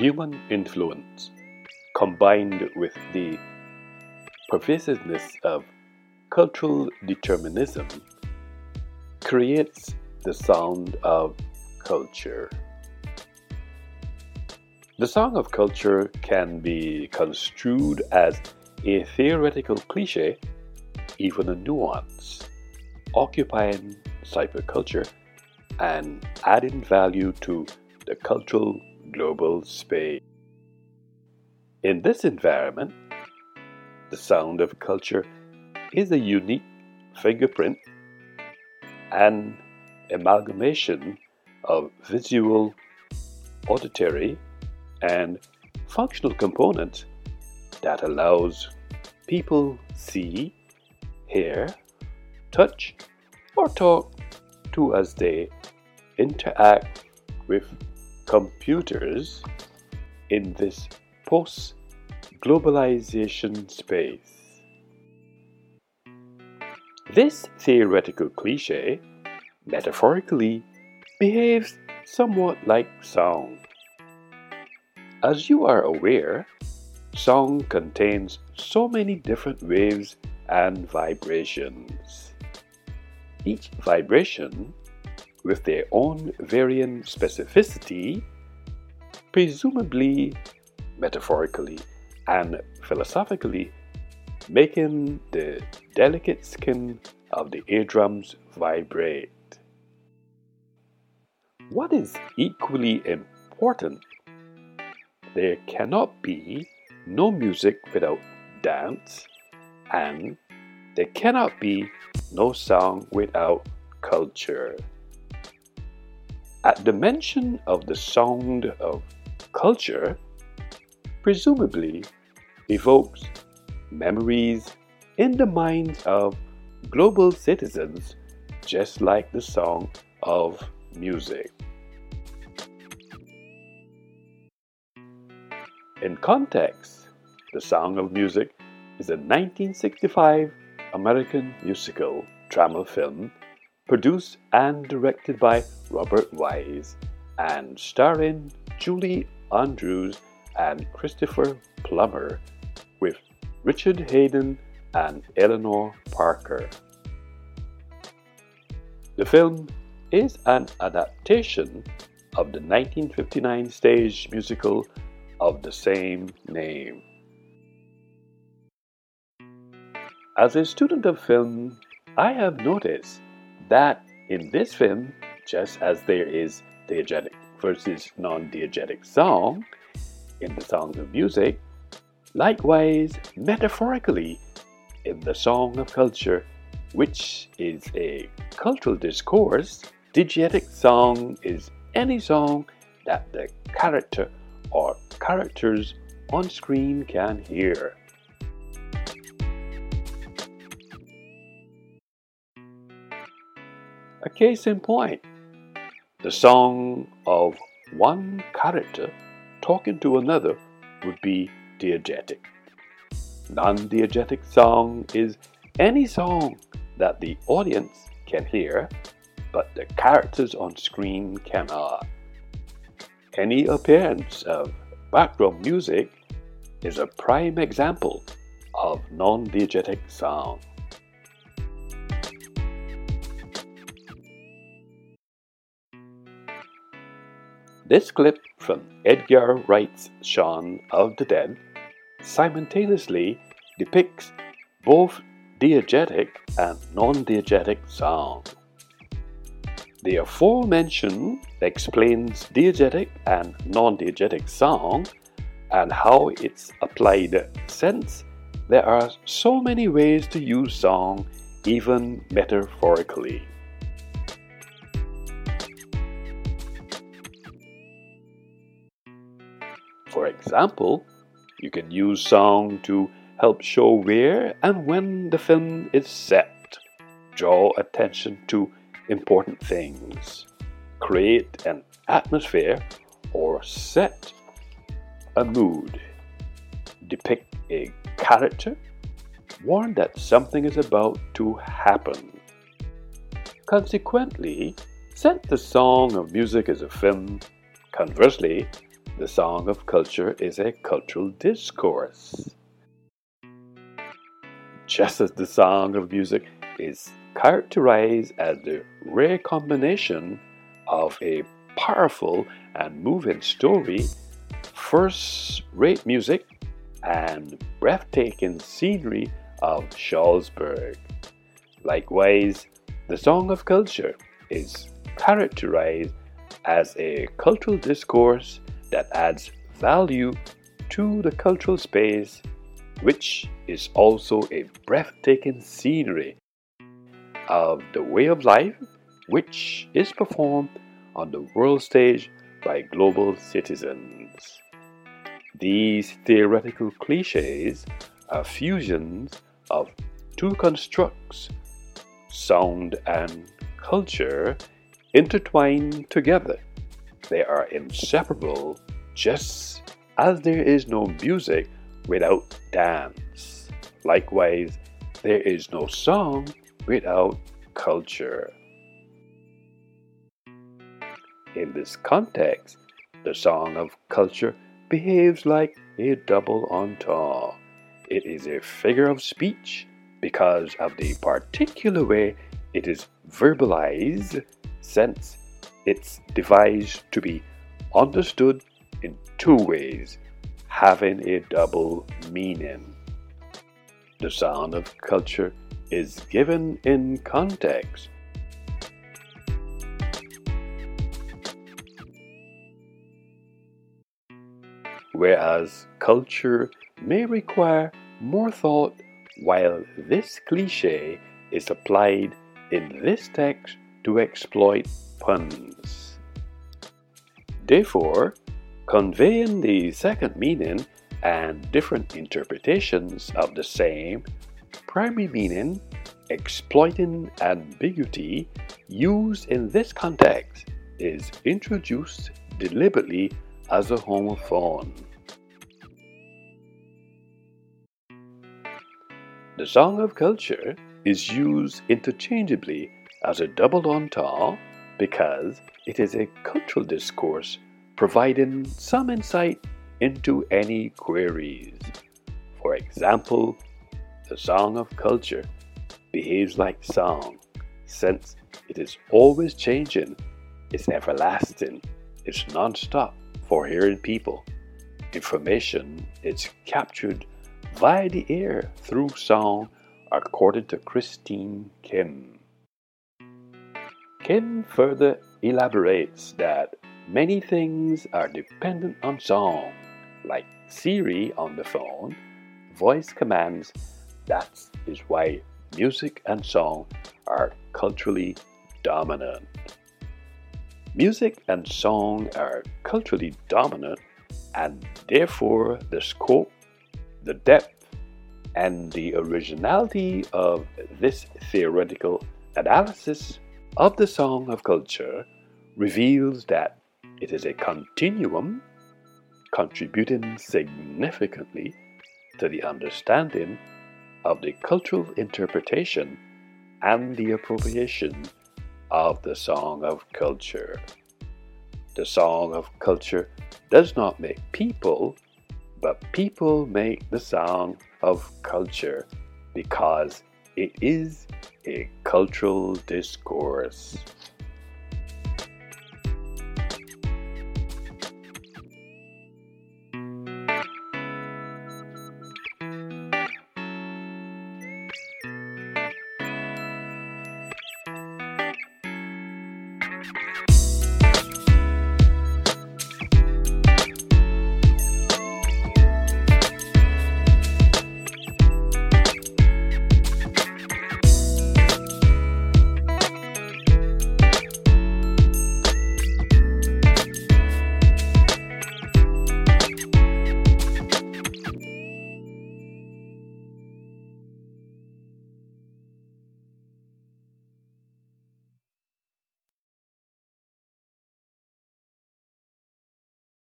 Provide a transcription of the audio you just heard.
human influence combined with the pervasiveness of cultural determinism creates the sound of culture. The song of culture can be construed as a theoretical cliche, even a nuance, occupying cyberculture and adding value to the cultural global space. In this environment, the sound of culture is a unique fingerprint and amalgamation of visual, auditory, and functional components that allows people see, hear, touch, or talk to as they interact with computers in this post globalization space. This theoretical cliche metaphorically behaves somewhat like sound. As you are aware, song contains so many different waves and vibrations. Each vibration, with their own varying specificity, presumably, metaphorically, and philosophically, making the delicate skin of the eardrums vibrate. What is equally important there cannot be no music without dance, and there cannot be no song without culture. At the mention of the sound of culture, presumably evokes memories in the minds of global citizens, just like the song of music. In context, The Sound of Music is a 1965 American musical drama film produced and directed by Robert Wise and starring Julie Andrews and Christopher Plummer with Richard Haydn and Eleanor Parker. The film is an adaptation of the 1959 stage musical of the same name. As a student of film, I have noticed that in this film, just as there is diegetic versus non diegetic song in the songs of music, likewise, metaphorically, in the song of culture, which is a cultural discourse, diegetic song is any song that the character or characters on screen can hear. Case in point the song of one character talking to another would be diegetic. Non diegetic song is any song that the audience can hear, but the characters on screen cannot. Any appearance of background music is a prime example of non diegetic sound. This clip from Edgar Wright's Shaun of the Dead simultaneously depicts both diegetic and non diegetic sound. The aforementioned explains diegetic and non-diegetic sound and how it's applied since there are so many ways to use song even metaphorically. For example, you can use song to help show where and when the film is set, draw attention to important things, create an atmosphere or set a mood, depict a character, warn that something is about to happen. Consequently, since the song of music is a film, conversely, the song of culture is a cultural discourse. Just as the song of music is characterized as the rare combination of a powerful and moving story, first rate music, and breathtaking scenery of Salzburg. Likewise, the Song of Culture is characterized as a cultural discourse that adds value to the cultural space, which is also a breathtaking scenery of the way of life which is performed on the world stage by global citizens. These theoretical cliches are fusions of two constructs, sound and culture, intertwined together. They are inseparable, just as there is no music without dance. Likewise, there is no song without culture. In this context, the song of culture behaves like a double entendre. It is a figure of speech because of the particular way it is verbalized, since it's devised to be understood in two ways, having a double meaning. The sound of culture is given in context. Whereas culture may require more thought, while this cliche is applied in this text to exploit puns. Therefore, conveying the second meaning and different interpretations of the same primary meaning, exploiting ambiguity used in this context is introduced deliberately as a homophone. The Song of Culture is used interchangeably as a double entendre because it is a cultural discourse providing some insight into any queries. For example, the song of culture behaves like song, since it is always changing, it's everlasting, it's non-stop for hearing people. Information is captured via the air through song according to Christine Kim. Kim further elaborates that many things are dependent on song, like Siri on the phone, voice commands, that is why music and song are culturally dominant. Music and song are culturally dominant, and therefore the scope, the depth, and the originality of this theoretical analysis of the song of culture reveals that it is a continuum contributing significantly to the understanding of the cultural interpretation and the appropriation of the song of culture. The song of culture does not make people, but people make the song of culture because it is a cultural discourse.